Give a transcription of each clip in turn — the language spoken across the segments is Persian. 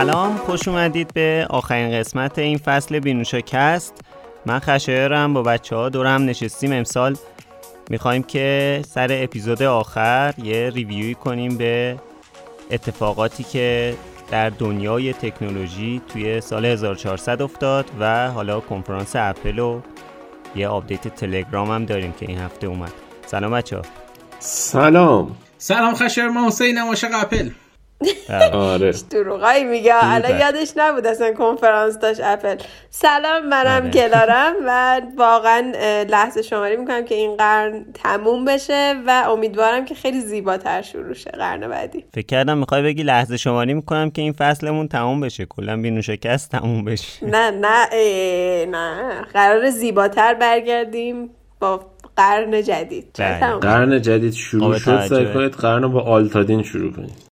سلام خوش اومدید به آخرین قسمت این فصل بینوشا کست. من خشایارم با بچه ها دور هم نشستیم امسال. می‌خوایم که سر اپیزود آخر یه review ی کنیم به اتفاقاتی که در دنیای تکنولوژی توی سال 1400 افتاد و حالا کنفرانس اپل و یه آپدیت تلگرام هم داریم که این هفته اومد. سلام بچه ها سلام. سلام خشر ما حسین عاشق اپل. آره. دروغایی میگه. الان یادش نبود اصلا کنفرانس داشت اپل. سلام منم آره. گلارم و واقعا لحظه شماری می‌کنم که این قرن تموم بشه و امیدوارم که خیلی زیباتر شروع شه قرن بعدی. فکر کردم می‌خوای بگی لحظه شماری می‌کنم که این فصلمون تموم بشه. کلا بینوشکست تموم بشه. نه نه نه. قرار زیباتر برگردیم با قرن جدید. بله. قرن جدید شروع شد. سعی کنید قرن رو با آلتادین شروع کنید.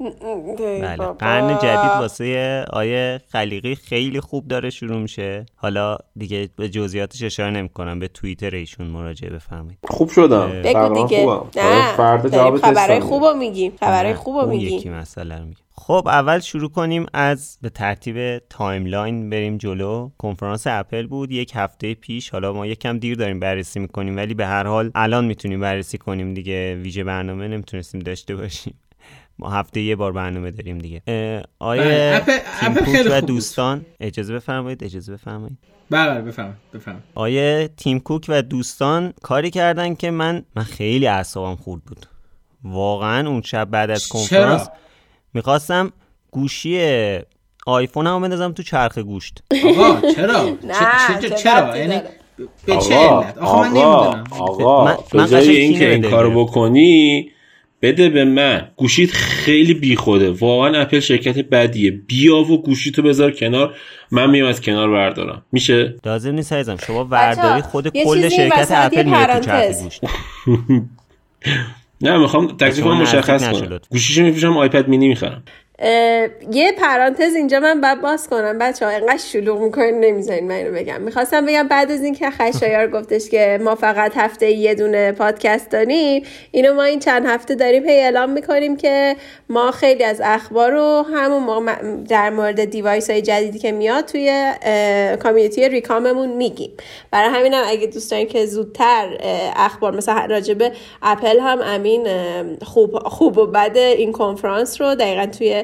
بله. قرن جدید واسه آیه خلیقی خیلی خوب داره شروع میشه. حالا دیگه به جزئیاتش اشاره نمی‌کنم به توییتر ایشون مراجعه بفرمایید. خوب شدم. بگو دیگه. خوبم. نه. فردا جواب خبرهای تستم خوبو میگیم خبرهای نه، خوبو اون یکی میگیم مسئله رو میگه خب اول شروع کنیم از به ترتیب تایملاین بریم جلو. کنفرانس اپل بود. یک هفته پیش حالا ما یکم دیر داریم بررسی می‌کنیم ولی به هر حال الان می‌تونیم بررسی کنیم دیگه. ویژه برنامه نمی‌تونستیم داشته باشیم. ما هفته یه بار برنامه داریم دیگه. آیه بله، تیم اپل کوک خیلی و. دوستان اجازه بفرمایید اجازه بفرمایید. بله بفهم بفهم آیه تیم کوک و دوستان کاری کردن که من من خیلی اعصابم خورد بود. واقعا اون شب بعد از؟ کنفرانس می‌خواستم گوشی آیفون هم بندازم تو چرخ گوشت. آقا چرا؟ نه، چرا؟ یعنی؟ به چه آقا علت؟ آخه من آقا نمی‌دونم. آقا من- قشنگ این کارو. بکنی بده به من. گوشیت خیلی بیخوده. واقعا اپل شرکت بدیه. بیا و گوشیتو بذار کنار. من میام از کنار بردارم. میشه؟ لازم نیست عزیزم. شما ورداری خود کل شرکت اپل میره تو نه می‌خوام تکلیفم مشخص کنم. گوشیشو میفروشم آیپد مینی می‌خرم. یه پرانتز اینجا من بعد باز کنم. بچه ها اینقدر شلوغ می‌کنین نمی‌ذارین من اینو بگم. می‌خواستم بگم بعد از اینکه خشایار گفتش که ما فقط هفته یه دونه پادکست داریم اینو ما این چند هفته داریم هی اعلام می‌کنیم که ما خیلی از اخبار رو همون موقع در مورد device های جدیدی که میاد توی community ریکاممون میگیم. برای همینم اگه دوست دارین که زودتر اخبار مثلا راجب اپل هم امین خوب خوب و بد این کنفرانس رو دقیقا توی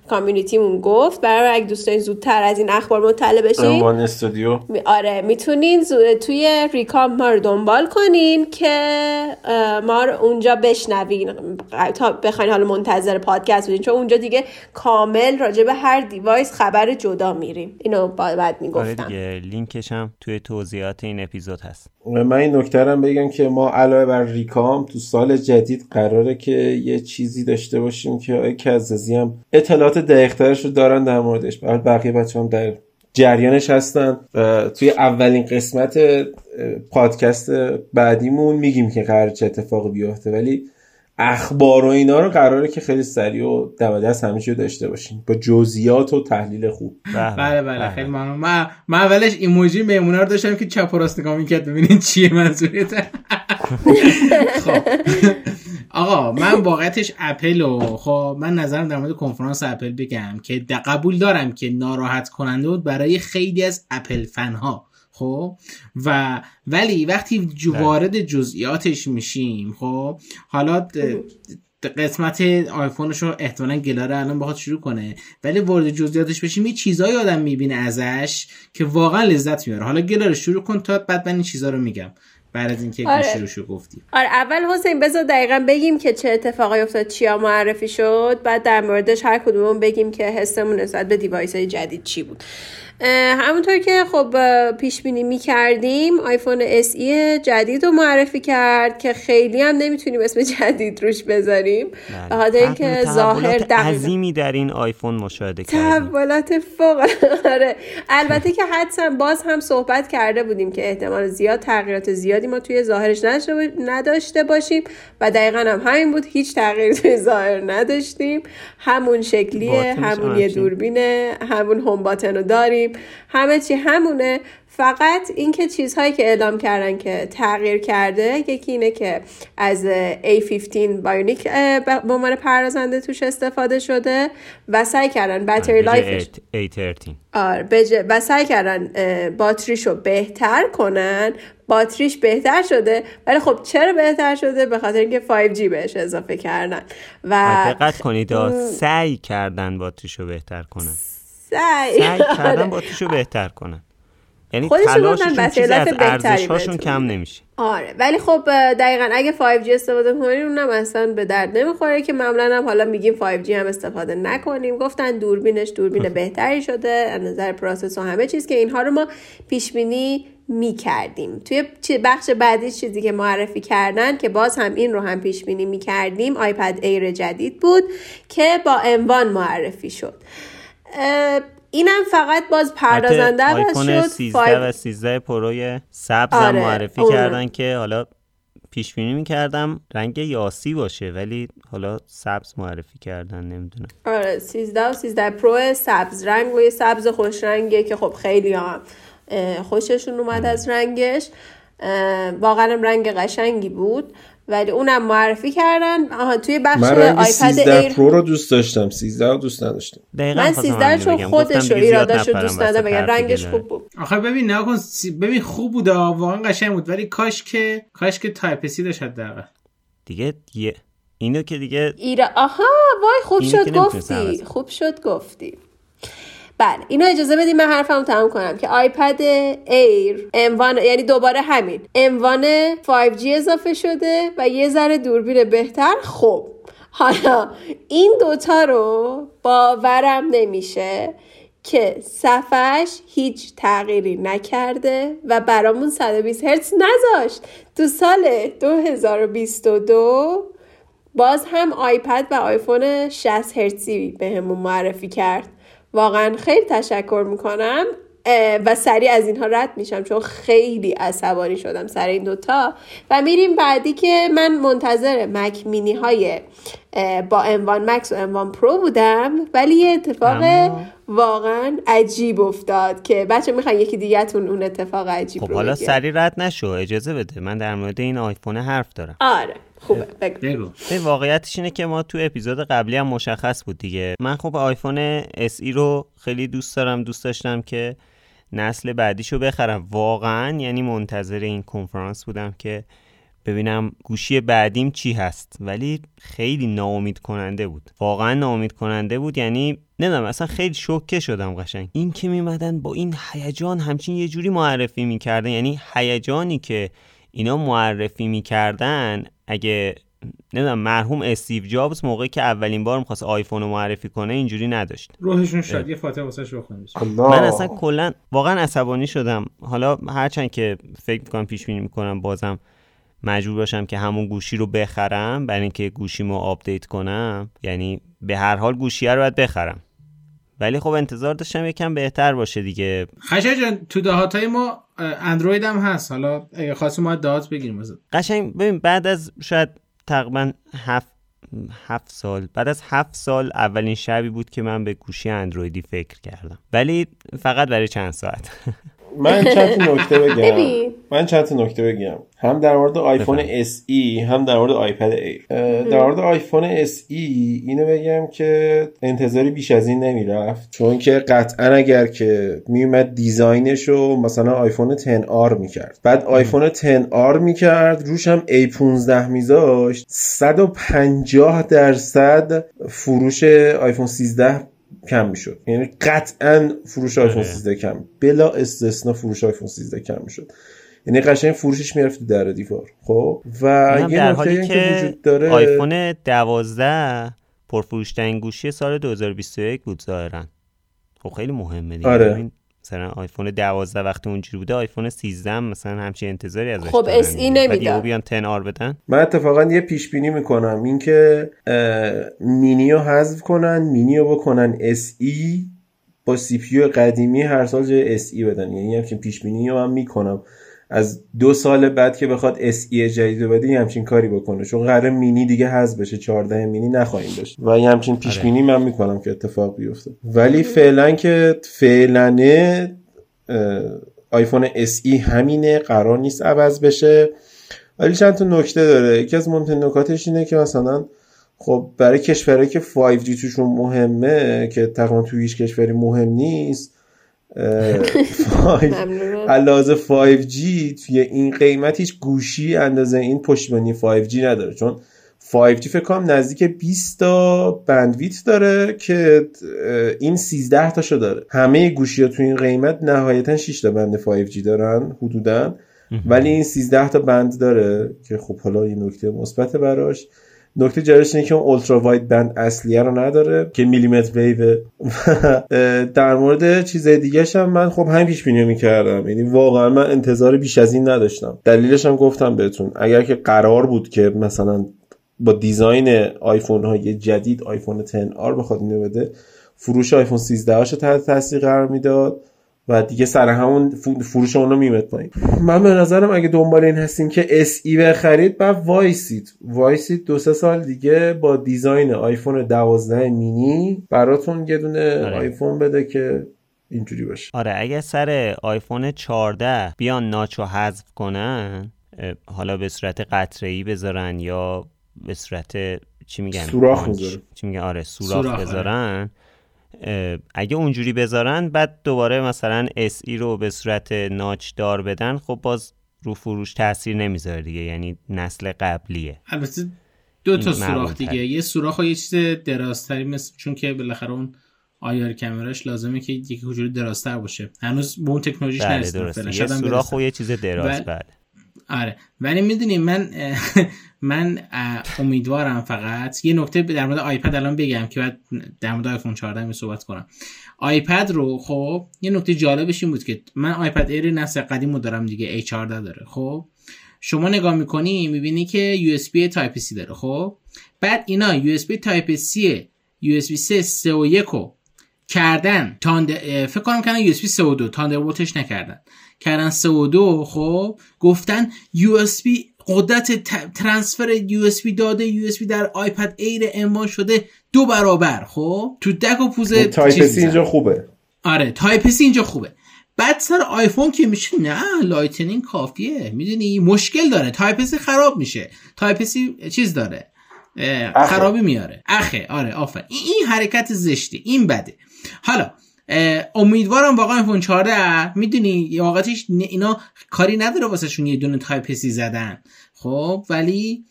community مون گفت. برای اگه دوست دارین زودتر از این اخبار مطلع بشین. عنوان استودیو. آره می‌تونین توی ریکام ما رو دنبال کنین که ما رو اونجا بشنوین. تا بخواین حالا منتظر پادکست بودین چون اونجا دیگه کامل راجع به هر device خبر جدا میریم. اینو بعد آره می‌گفتم دیگه لینکش هم توی توضیحات این اپیزود هست. من این نکته رو هم بگم که ما علاوه بر ریکام تو سال جدید قراره که یه چیزی داشته باشیم که آقای کزازی هم اطلاعات دقیقترش رو دارن در موردش. بقیه بچه هم در جریانش هستن و توی اولین قسمت پادکست بعدیمون میگیم که قرار چه اتفاقی بیفته. ولی اخبار و اینا رو قراره که خیلی سریع و دم دست داشته باشیم. با جزئیات و تحلیل خوب. بله بله خیلی ممنون. من من اولش ایموجی میمونه رو داشتم که چپ و راست نگاه می‌کرد. ببینین چیه منظورته خب. آقا من واقعیتش اپل و خب من نظرم در مورد کنفرانس اپل بگم که قبول دارم که ناراحت کننده بود برای خیلی از اپل فن ها خب؟ و ولی وقتی جو- وارد جزئیاتش میشیم خب؟ حالا قسمت آیفونش رو احتمالا گلاره الان بخواد شروع کنه ولی وارد جزئیاتش بشیم یه چیزایی آدم می‌بینه ازش که واقعا لذت می‌بره. حالا گلاره شروع کن تا بعد من این چیزا رو میگم. بعد از اینکه آره. رو شو گفتی. آره اول حسین بذار دقیقا بگیم که چه اتفاقی افتاد چیا معرفی شد بعد در موردش هر کدومون بگیم که حسمون نسبت به دیوایس های جدید چی بود. همونطور که خب پیش بینی می کردیم آیفون اس ای جدید رو معرفی کرد که خیلی هم نمی‌تونیم اسم جدید روش بذاریم به خاطر اینکه ظاهر عظیمی در این آیفون مشاهده کردیم. تحولات فوق آره البته که حدسا باز هم صحبت کرده بودیم که احتمال زیاد تغییرات زیادی ما توی ظاهرش نداشته با- نداشته باشیم و دقیقا هم همین بود. هیچ تغییری توی ظاهر نداشتیم. همون شکلیه همون هم یه. دوربینه همون هم button رو داریم. همه چی همونه. فقط اینکه چیزهایی که اعلام کردن که تغییر کرده یکی اینه که از A15 Bionic به عنوان پردازنده توش استفاده شده و سعی کردن battery life ش A13 آره و سعی کردن باتریشو بهتر کنن. باتریش بهتر شده ولی خب چرا بهتر شده؟ به خاطر اینکه 5G بهش اضافه کردن. و دقت کنید سعی کردن باتریشو بهتر کنن. سعی, سعی کردن باتریشو بهتر کنن. یعنی خودشون چیزی از ارزش‌هاشون کم نمیشه. آره ولی خب دقیقا اگه 5G استفاده کنیم اونم اصلا به درد نمی‌خوره که معمولا هم حالا میگیم 5G هم استفاده نکنیم. گفتن دوربینش دوربین بهتری شده از نظر process و همه چیز که اینها رو ما پیش بینی می کردیم توی بخش بعدی چیزی که معرفی کردن که باز هم این رو هم پیش بینی می کردیم آیپد ایر جدید بود که با عنوان معرفی شد. اینم فقط باز پردازنده آیفون 13 و 13 پروی سبز آره، معرفی کردن که حالا پیش بینی می‌کردم رنگ یاسی باشه ولی حالا سبز معرفی کردن نمی‌دونم. آره 13 و 13 پرو سبز رنگ و یه سبز خوش رنگه که خب خیلی هم خوششون اومد از رنگش. واقعا رنگ قشنگی بود. ولی اونم معرفی کردن. آها توی بخش آیپد ایر پرو رو دوست داشتم. 13 رو دوست نداشتم. من 13 چون خودش رو ایراداش رو دوست نداشتم بگم رنگش خوب بود. آخه ببین نکن ببین خوب بود واقعا قشنگ بود ولی کاش که کاش که Type C داشت حداقل. دیگه یه اینو که دیگه ایرا آها وای خوب شد گفتی. خوب شد گفتی. بله اینو اجازه بدیم من حرفمو تمام کنم که آیپد ایر عنوان یعنی دوباره همین عنوان 5G اضافه شده و یه ذره دوربین بهتر. خب حالا این دوتا رو باورم نمیشه که صفحش هیچ تغییری نکرده و برامون 120 هرتز نذاشت. تو سال 2022 باز هم آیپد و آیفون 60 هرتزی بهمون معرفی کرد. واقعا خیلی تشکر می‌کنم و سریع از اینها رد میشم چون خیلی عصبانی شدم سر این دوتا و میریم بعدی که من منتظر مک مینی های با انوان مکس و انوان پرو بودم ولی یه اتفاق واقعا عجیب افتاد که بچه می‌خوان یکی دیگهتون اون اتفاق عجیب خب حالا سریع رد نشو اجازه بده. من در مورد این آیفون حرف دارم. آره خوبه. بگو. واقعیتش اینه که ما تو اپیزود قبلی هم مشخص بود دیگه. من خب آیفون SE رو خیلی دوست دارم دوست داشتم که نسل بعدیشو بخرم. واقعا یعنی منتظر این کنفرانس بودم که ببینم گوشی بعدیم چی هست. ولی خیلی ناامید کننده بود. واقعا ناامید کننده بود. یعنی نمی‌دونم اصلا خیلی شوکه شدم قشنگ. این که میمدن با این هیجان همچین یه جوری معرفی می‌کردن. یعنی هیجانی که اینا معرفی می‌کردن اگه نمی‌دونم مرحوم استیو جابز موقعی که اولین بار می‌خواست آیفون رو معرفی کنه اینجوری نداشت. روحشون شد یه فاتحه واسش بخونیم. من اصلا کلا واقعا عصبانی شدم. حالا هرچند که فکر می‌کنم پیش بینی می‌کنم بازم مجبور باشم که همون گوشی رو بخرم برای اینکه گوشیمو آپدیت کنم. یعنی به هر حال گوشی رو باید بخرم. ولی خب انتظار داشتم یکم بهتر باشه دیگه. خشایار جان تو دهاتای ما اندروید هم هست. حالا اگه خواستیم ما دهات بگیریم قشنگ ببین بعد از شاید تقریبا هفت هفت سال بعد از هفت سال اولین شبی بود که من به گوشی اندرویدی فکر کردم. ولی فقط برای چند ساعت. من چند نکته بگم. من چند نکته بگم. هم در مورد آیفون SE هم در مورد آیپد ایر در مورد آیفون SE اینو بگم که انتظاری بیش از این نمی‌رفت. چون که قطعا اگر که میومد design ش رو مثلا آیفون 10R می‌کرد. بعد آیفون 10R می‌کرد روش هم A15 میذاشت. 150 درصد فروش آیفون 13 کم می‌شد. یعنی قطعا فروش آیفون 13 کم. بلا استثنا فروش آیفون 13 کم می‌شد. یعنی قشنگ فروشش می‌رفت در دیوار. خب؟ و یه نکته که وجود داره آیفون 12 پرفروشترین گوشی سال 2021 بود ظاهرا. خب خیلی مهمه دیگه. آره. مثلا آیفون 12 وقتی اونجوری بوده آیفون 13 مثلا همچین انتظاری ازش خب SE نمیدن. بیان 10 R بدن. من اتفاقا یه پیش بینی می‌کنم اینکه مینیو حذف کنن مینیو بکنن SE با CPU قدیمی هر سال جای SE بدن. یعنی همچین پیش بینی رو من می‌کنم. از دو سال بعد که بخواد SE جدید بده همچین کاری بکنه. چون قرار مینی دیگه حذف بشه. 14 مینی نخواهیم داشت. و یه همچین پیش آره. بینی من می‌کنم که اتفاق بیفته. ولی فعلا که فعلا آیفون SE همینه. قرار نیست عوض بشه. ولی چند تا نکته داره. یکی از مهمترین نکاتش اینه که مثلا خب برای کشورهایی که 5G توشون مهمه که تقریبا تو هیچ کشوری مهم نیست علاوه 5G توی این قیمت هیچ گوشی اندازه این پشتیبانی 5G نداره. چون 5G فکر کنم نزدیک 20 تا بندویت داره که این 13 تاشو داره. همه گوشی ها تو این قیمت نهایتا 6 تا بند 5G دارن حدودا. ولی این 13 تا بند داره که خب حالا این نکته مثبت براش. نکته جالبش اینه که اون اولترا واید بند اصلیه رو نداره که میلیمتر ویو. در مورد چیزای دیگه هم من خب هم پیش بینی می‌کردم. یعنی واقعا من انتظار بیش از این نداشتم. دلیلش هم گفتم بهتون. اگر که قرار بود که مثلا با دیزاین آیفون های جدید آیفون 10 آر بخواد اینو بده فروش آیفون 13 هاشو تحت تاثیر قرار می‌داد. و دیگه سر همون فروش اونو میمد پایین. من به نظرم اگه دنبال این هستیم که SE بخرید بعد وایسید. وایسید دو سه سال دیگه با design آیفون 12 مینی براتون یه دونه آره. آیفون بده که اینجوری باشه. آره اگه سر آیفون 14 بیان notch و حذف کنن حالا به صورت قطره بذارن یا به صورت چی میگن؟ سوراخ چی میگن؟ آره سوراخ, سوراخ بذارن. اگه اونجوری بذارن بعد دوباره مثلا اس ای رو به صورت ناچ دار بدن خب باز رو فروش تاثیر نمی‌ذاره دیگه یعنی نسل قبلیه. البته دو تا سوراخ دیگه. یه سوراخ یه چیز درازتری مثل چون که بالاخره اون آیار کامراش لازمه که یکی حجور درازتر باشه. هنوز به اون تکنولوژیش بله یه سوراخ و یه چیز دراز بله. آره. ولی می‌دونی من من امیدوارم فقط یه نکته در مورد آیپد الان بگم که بعد در مورد آیفون 14 می صحبت کنم. آیپد رو خب یه نکته جالبش این بود که من آیپد ایر نسل قدیم رو دارم دیگه A14 داره خب. شما نگاه می‌کنی می‌بینی که USB تایپ C داره خب. بعد اینا USB تایپ C USB 3 3 و 1 کردن. تاند فکر کنم کردن USB 3 و 2 تاندربولتش نکردن. کردن 3 و 2 خب گفتن USB قدرت ترانسفر USB داده. USB در آیپد ایر اما شده دو برابر. خب تو دک و پوزه تایپ اینجا خوبه. آره تایپ اینجا خوبه. بعد سر آیفون که میشه نه Lightning کافیه. می‌دونی مشکل داره. تایپ خراب میشه. تایپ چیز داره. خرابی میاره. اخه. آره آفر. این حرکت زشتی این بده. حالا امیدوارم واقعا آیفون 14 می‌دونی واقعتش اینا کاری نداره واسه شون یه دونه Type C زدن. خب ولی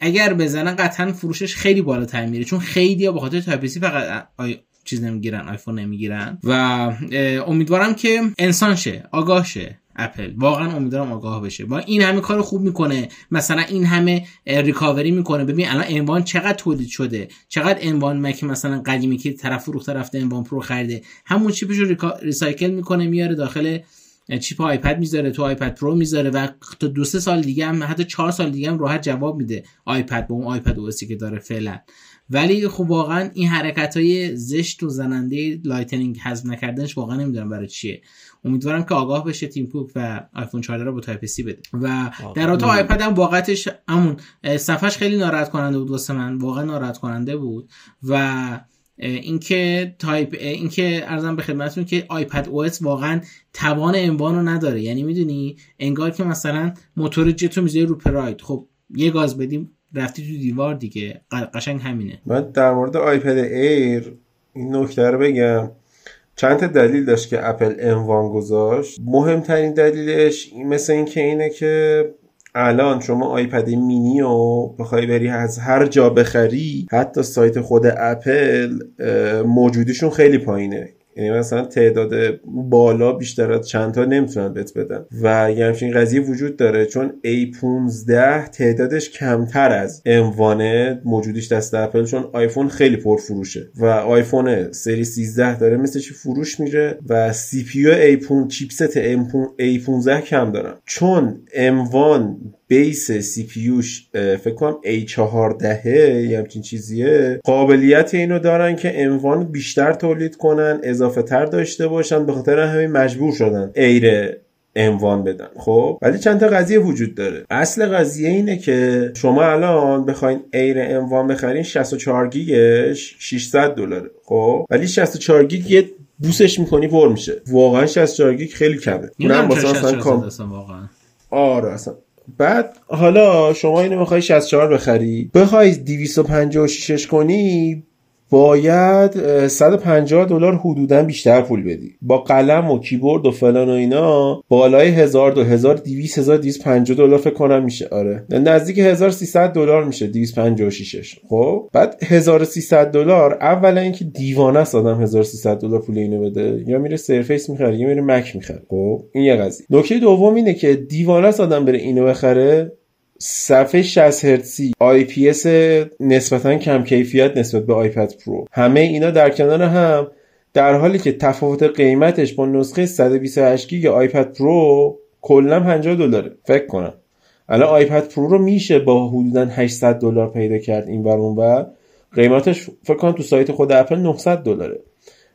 اگر بزنن قطعا فروشش خیلی بالاتر میره چون خیلی به خاطر Type C فقط چیز نمی‌گیرن آیفون نمی‌گیرن. و امیدوارم که انسان شه آگاه شه. اپل. واقعا امیدوارم آگاه بشه. با این همه کار خوب می‌کنه. مثلا این همه ریکاوری می‌کنه. ببین الان M1 چقدر تولید شده؟ چقدر M1 مک مثلا قدیمی که طرف فروخته رفته M1 پرو خریده؟ همون chip ش رو recycle می‌کنه میاره داخل chip آیپد می‌ذاره تو آیپد پرو می‌ذاره و تا دو سه سال دیگه هم حتی چهار سال دیگه هم راحت جواب میده آیپد با اون آیپد OS ی که داره فعلا. ولی خب واقعا این حرکت های زشت و زننده Lightning حذف نکردنش واقعا نمی‌دونم برای چیه. امیدوارم که آگاه بشه تیم کوک و آیفون 14 رو با Type C بده. و در رابطه آیپد هم واقعتش همون صفحش خیلی ناراحت کننده بود واسه من واقعا ناراحت کننده بود. و اینکه تایپ اینکه عرضم به خدمتتون که آیپد OS واقعا توان M1 رو نداره. یعنی می‌دونی انگار که مثلا موتور جتو می‌ذاری رو پراید. خب یه گاز بدیم رفتی تو دیوار دیگه. قشنگ همینه. من در مورد آیپد ایر این نکته رو بگم. چند تا دلیل داشت که اپل M1 گذاشت. مهمترین دلیلش این مثل اینکه اینه که الان شما آیپد مینی رو بخوای بری از هر جا بخری حتی سایت خود اپل موجودیشون خیلی پایینه. یعنی مثلا تعداد بالا بیشتر از چند تا نمی‌تونن بهت بدن. و یه همچین قضیه وجود داره چون A15 تعدادش کمتر از اموانه موجودیش دست اپل چون آیفون خیلی پرفروشه. و آیفون سری 13 داره مثل چی فروش میره و CPU A15 chipset A15 کم دارن. چون M1 base CPU ش فکر کنم A14 یه همچین چیزیه. قابلیت اینو دارن که M1 بیشتر تولید کنن اضافه تر داشته باشن به خاطر همین مجبور شدن ایر M1 بدن. خب؟ ولی چند تا قضیه وجود داره. اصل قضیه اینه که شما الان بخواین ایر M1 بخرین 64 گیگش 600 دلاره. خب؟ ولی 64 گیگ یه بوسش می‌کنی پر میشه. واقعا 64 گیگ خیلی کمه. اونم واسه مثلا کام واقعا؟ آره اصلا. بعد حالا شما اینو می‌خوای 64 بخری؟ بخوای 256 کنی باید 150 دلار حدودا بیشتر پول بدی. با قلم و کیبورد و فلان و اینا بالای 1000 دو 1200 1250 دلار فکر کنم میشه. آره. نزدیک 1300 دلار میشه 256 خب؟ بعد 1300 دلار اولا اینکه دیوانه است آدم 1300 دلار پول اینو بده. یا میره سرفیس می‌خره یا میره مک می‌خره. خب؟ این یه قضیه. نکته دوم اینه که دیوانه است آدم بره اینو بخره. صفحه 60 هرتزی. IPS نسبتا کم کیفیت نسبت به آیپد پرو. همه اینا در کنار هم در حالی که تفاوت قیمتش با نسخه 128 گیگ آیپد پرو کلا 50 دلاره. فکر کنم. الان آیپد پرو رو میشه با حدودا 800 دلار پیدا کرد این ور و قیمتش فکر کنم تو سایت خود اپل 900 دلاره.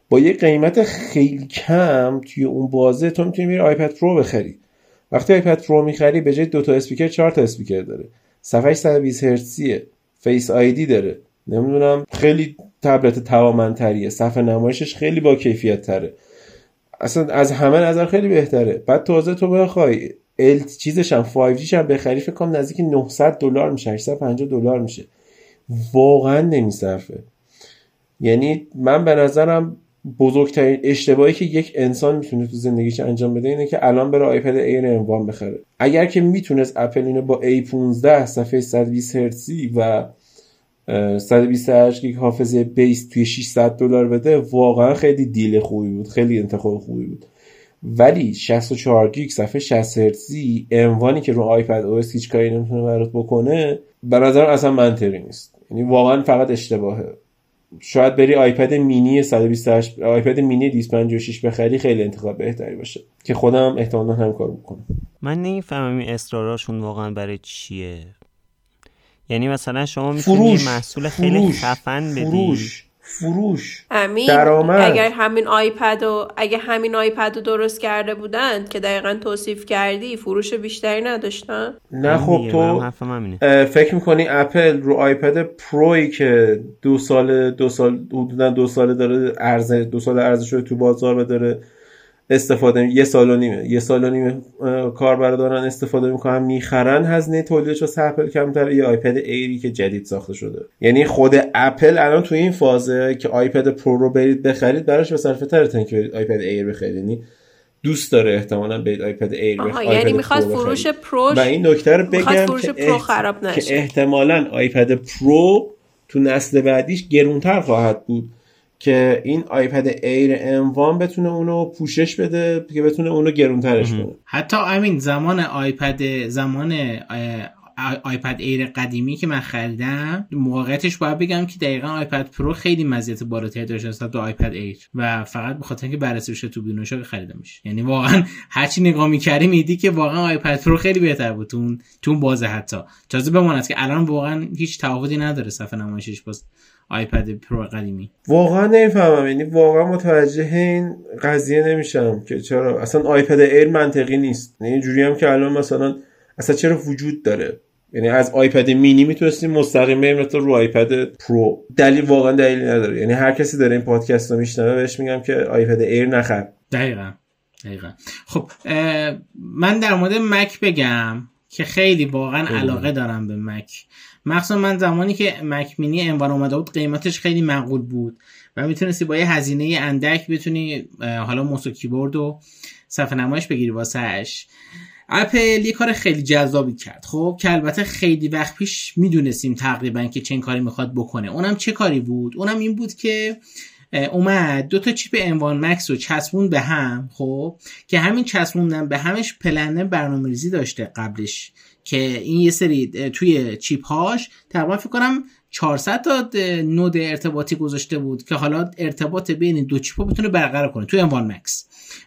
با یه قیمت خیلی کم توی اون بازه تو می‌تونی میری آیپد پرو بخری. وقتی آیپد پرو می‌خری به جای دو تا اسپیکر چهار تا اسپیکر داره. صفحه 120 هرتزیه. Face ID داره. نمی‌دونم خیلی تبلت توامنتریه صفحه نمایشش خیلی با کیفیت تره اصلا از همه نظر خیلی بهتره. بعد تازه تو بخوای ال چیزش هم 5G هم بخری فکر کنم نزدیک 900 دلار میشه 850 دلار میشه. واقعا نمیصرفه. یعنی من به نظرم بزرگترین اشتباهی که یک انسان می‌تونه تو زندگیش انجام بده اینه که الان بره آیپد ایر M1 بخره. اگر که می‌تونست اپل اینو با A15 صفحه 120 هرتزی و 128 گیگ حافظه base توی 600 دلار بده واقعا خیلی deal خوبی بود خیلی انتخاب خوبی بود. ولی 64 گیگ صفحه 60 هرتزی M1 ی که رو آیپد او هیچ کاری نمی‌تونه برات بکنه به نظر اصلا منطقی نیست. یعنی واقعا فقط اشتباهه. شاید بری آیپد مینی 128 آیپد مینی 256 بخری خیلی انتخاب بهتری باشه. که خودم احتمالا هم کار می‌کنم من نمی‌فهمم این اصراراشون واقعا برای چیه. یعنی مثلا شما می‌تونی محصول خیلی خفن بدی. فروش. امین درآمد. اگر همین آیپد و اگه همین آیپد رو درست کرده بودند که دقیقا توصیف کردی فروش بیشتری نداشتن؟ نه خب تو فکر می‌کنی اپل رو آیپد پروی که دو سال دو سال حدودا دو سال داره ارزش دو سال ارزش تو بازار داره استفاده یه سال و نیمه یه سال و نیمه کاربر دارن استفاده می‌کنن می‌خرن هزینه تولیدش رو اپل کمتر. یه آیپد ایری که جدید ساخته شده. یعنی خود اپل الان تو این فازه که آیپد پرو رو برید بخرید براش به صرفه تره که آیپد ایر بخرید. یعنی دوست داره احتمالا برید آیپد ایر بخرید یعنی می‌خواد فروش پرو و این نکته رو بگم که, پرو خراب نشه. که احتمالا آیپد پرو تو نسل بعدیش گرونتر خواهد بود. که این آیپد ایر ام بتونه اونو پوشش بده که بتونه اونو گرونترش کنه. حتی همین زمان آیپد زمان آیپد ایر قدیمی که من خریدم موقعیتش باید بگم که دقیقا آیپد پرو خیلی مزیت بالاتری داشت نسبت به آیپد ایر و فقط به خاطر اینکه بررسی بشه تو بینوشا خریدمش. یعنی واقعا هرچی نگاه می‌کردی میدی که واقعا آیپد پرو خیلی بهتر بود تو اون بازه حتی. تازه بماند که الان واقعا هیچ تفاوتی نداره صفحه نمایشش باز. آیپد پرو قدیمی. واقعا نمی‌فهمم. یعنی واقعا متوجه این قضیه نمیشم که چرا. اصلا آیپد ایر منطقی نیست. یعنی اینجوری هم که الان مثلا اصلا چرا وجود داره؟ یعنی از آیپد مینی می‌تونستیم مستقیم بریم رو آیپد پرو دلیل واقعا دلیلی نداره. یعنی هر کسی داره این پادکست رو میشنوه بهش میگم که آیپد ایر نخر. دقیقا. دقیقا. خب من در مورد مک بگم که خیلی واقعا علاقه دارم به مک مخصوصا من زمانی که مک مینی انوار اومده بود قیمتش خیلی معقول بود و می‌تونستی با یه هزینه اندک بتونی حالا موس و کیبورد و صفحه نمایش بگیری واسهش اپل یه کار خیلی جذابی کرد. خب که البته خیلی وقت پیش می‌دونستیم تقریبا که چه کاری می‌خواد بکنه. اونم چه کاری بود؟ اونم این بود که اومد دو تا چیپ انوان مکس رو چسبون به هم خب که همین چسبوندن به همش پلنه برنامه‌ریزی داشته قبلش. که این یه سری توی چیپ هاش تقریبا فکر کنم 400 تا نود ارتباطی گذاشته بود که حالا ارتباط بین دو چیپ بتونه برقرار کنه توی انوان مکس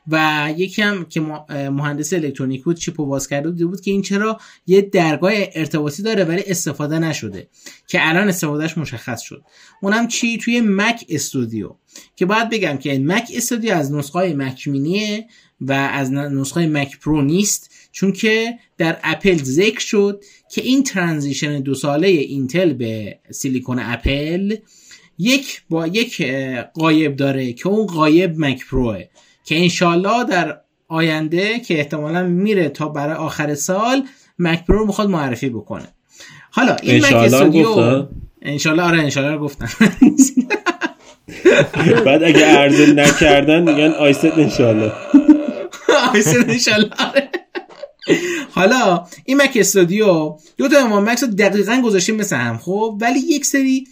و یکی هم که مهندس الکترونیک بود چیپو باز کرده بود بود که این چرا یه درگاه ارتباطی داره ولی استفاده نشده که الان استفادهش مشخص شد. اونم چی؟ توی مک استودیو که باید بگم که مک استودیو از نسخه مک مینیه و از نسخه مک پرو نیست. چون که در اپل ذکر شد که این transition دو ساله اینتل به Silicon اپل یک با یک غایب داره که اون غایب مک پروه که انشالله در آینده که احتمالا میره تا برای آخر سال مک پرو رو می‌خواد معرفی بکنه. حالا این مک استودیو انشالله آره انشالله رو گفتن بعد اگه عرضه نکردن میگن I said انشالله I said انشالله آره. حالا این مک استودیو دو تا M1 Max رو دقیقا گذاشتیم مثل هم خب؟ ولی یک سری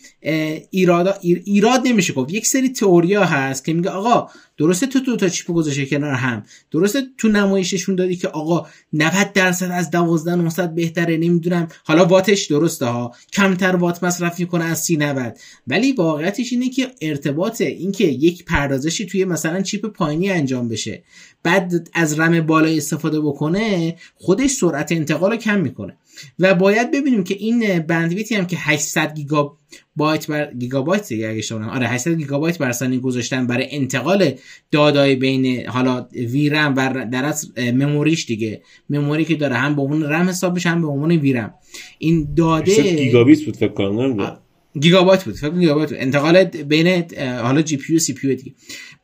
ایراد ایراد نمیشه گفت. یک سری تئوریا هست که میگه آقا درسته تو دو تا chip گذاشته کنار هم. درسته تو نمایششون دادی که آقا 90 درصد از 12900 بهتره نمی‌دونم. حالا واتش درسته ها. کمتر وات مصرف می‌کنه از 390 ولی واقعیتش اینه که ارتباط اینکه یک پردازشی توی مثلا چیپ پایینی انجام بشه. بعد از رم بالا استفاده بکنه خودش سرعت انتقال رو کم می‌کنه. و باید ببینیم که این بندویتی هم که 800 گیگا بایت بر گیگابایت دیگه اگه شما آره 800 گیگابایت بر ثانیه گذاشتن برای انتقال دادای بین حالا VRAM و در از memory ش دیگه. memory که داره هم به عنوان رم حساب بشه هم به عنوان VRAM. این داده گیگابیت بود فکر کنم گیگابایت بود فکر گیگابایت بود. انتقال بین حالا GPU CPU دیگه.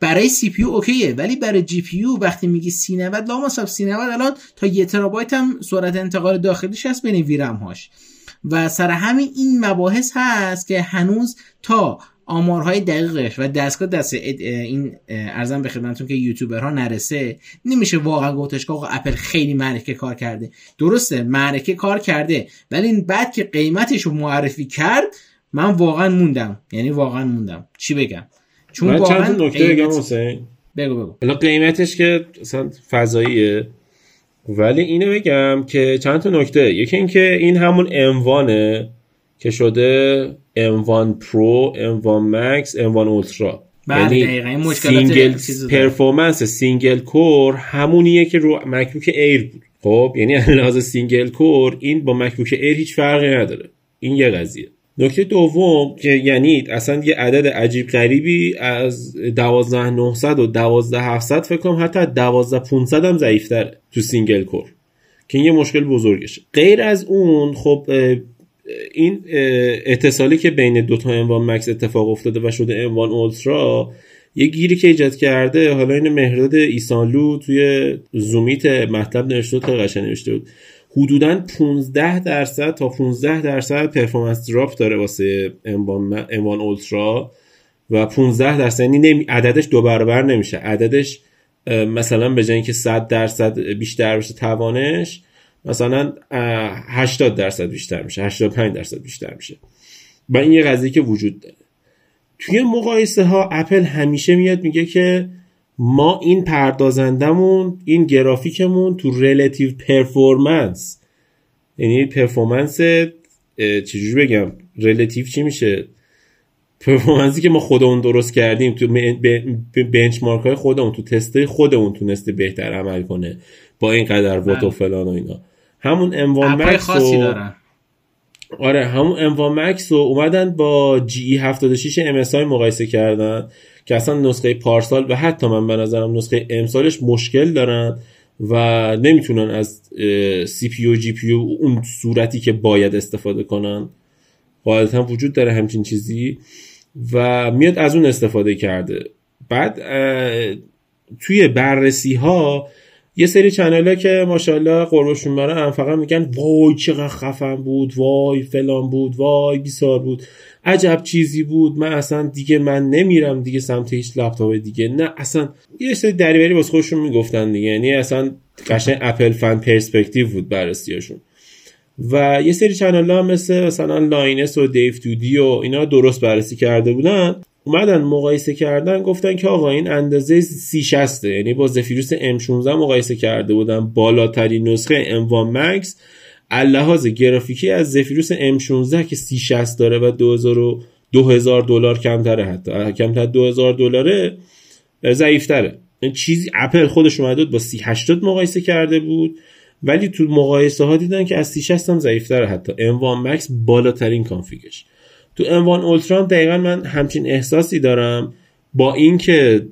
برای CPU OK یه ولی برای GPU وقتی میگی 3090 لامصب 3090 الان تا یه ترابایت هم سرعت انتقال داخلیش هست بین VRAM هاش. و سر همین این مباحث هست که هنوز تا آمارهای دقیقش و دستگاه دست این ارزم به خدمتتون که یوتیوبرها نرسه نمیشه واقعا گفتش که آقا اپل خیلی معرکه کار کرده. درسته معرکه کار کرده ولی بعد که قیمتش رو معرفی کرد من واقعا موندم. یعنی واقعا موندم. چی بگم؟ چون من چند نکته بگم حسین. بگو بگو. حالا قیمتش که اصلا فضاییه. ولی اینو بگم که چند تا نکته. یکی اینکه این همون اموانه که شده M1 Pro, M1 Max, M1 Ultra. یعنی single performance single core همونیه که رو MacBook Air بود. خب یعنی لحاظ single core این با MacBook Air هیچ فرقی نداره. این یه قضیه. نکته دوم که یعنی اصلا یه عدد عجیب غریبی از 12900 و 12700 فکر کنم حتی 12500 هم ضعیفتره تو single core که این یه مشکل بزرگشه. غیر از اون خب این اتصالی که بین دو تا انوان مکس اتفاق افتاده و شده انوان اولترا یه گیری که ایجاد کرده حالا این مهرداد ایسانلو توی زومیت مطلب نوشته بود قشنگ نوشته بود. حدودا 15 درصد تا 15 درصد پرفورمنس دراپ داره واسه اموان اولترا و 15 درصد یعنی عددش دو برابر نمیشه. عددش مثلا به جای اینکه 100 درصد بیشتر بشه توانش مثلا 80 درصد بیشتر میشه 85 درصد بیشتر میشه. و این یه قضیه که وجود داره. توی مقایسه ها اپل همیشه میاد میگه که ما این پردازنده‌مون این گرافیکمون تو relative performance یعنی performance چجوری بگم؟ relative چی میشه؟ performance ی که ما خودمون درست کردیم تو benchmark های خودمون تو تست خودمون تونسته بهتر عمل کنه با این قدر وات و بله. فلان و اینا. همون M1 Max و آره همون M1 Max رو اومدن با GE76 ام مقایسه کردن که اصلا نسخه پارسال و حتی من به نظرم نسخه امسالش مشکل دارن و نمی‌تونن از CPU و جی پی اون صورتی که باید استفاده کنن. قاعدتا وجود داره همچین چیزی و میاد از اون استفاده کرده. بعد توی بررسی ها یه سری چنل که ماشاءالله قربشون برن فقط میگن وای چقدر خفن بود وای فلان بود وای بیسار بود عجب چیزی بود من اصلا دیگه من نمیرم دیگه سمت هیچ لپتاپ دیگه. نه اصلا یه سری دریوری واسه خودشون می‌گفتن دیگه یعنی اصلا قشنگ اپل فن پرسپکتیو بود بررسیاشون و یه سری channel ها مثل مثلا Linus و دیو دی و اینا درست بررسی کرده بودن. اومدن مقایسه کردن گفتن که آقا این اندازه سی شصته. یعنی با Zephyrus M16 مقایسه کرده بودن. بالاترین نسخه M1 Max از لحاظ گرافیکی از Zephyrus M16 که 3060 داره و 2000 2000 دلار کمتره حتی. کمتر 2000 دلاره ضعیفتره. این چیزی اپل خودش اومده با 3080 مقایسه کرده بود. ولی تو مقایسه ها دیدن که از 3060 هم ضعیفتره حتی. M1 Max بالاترین config ش. تو M1 Ultra دقیقا من همچین احساسی دارم با اینکه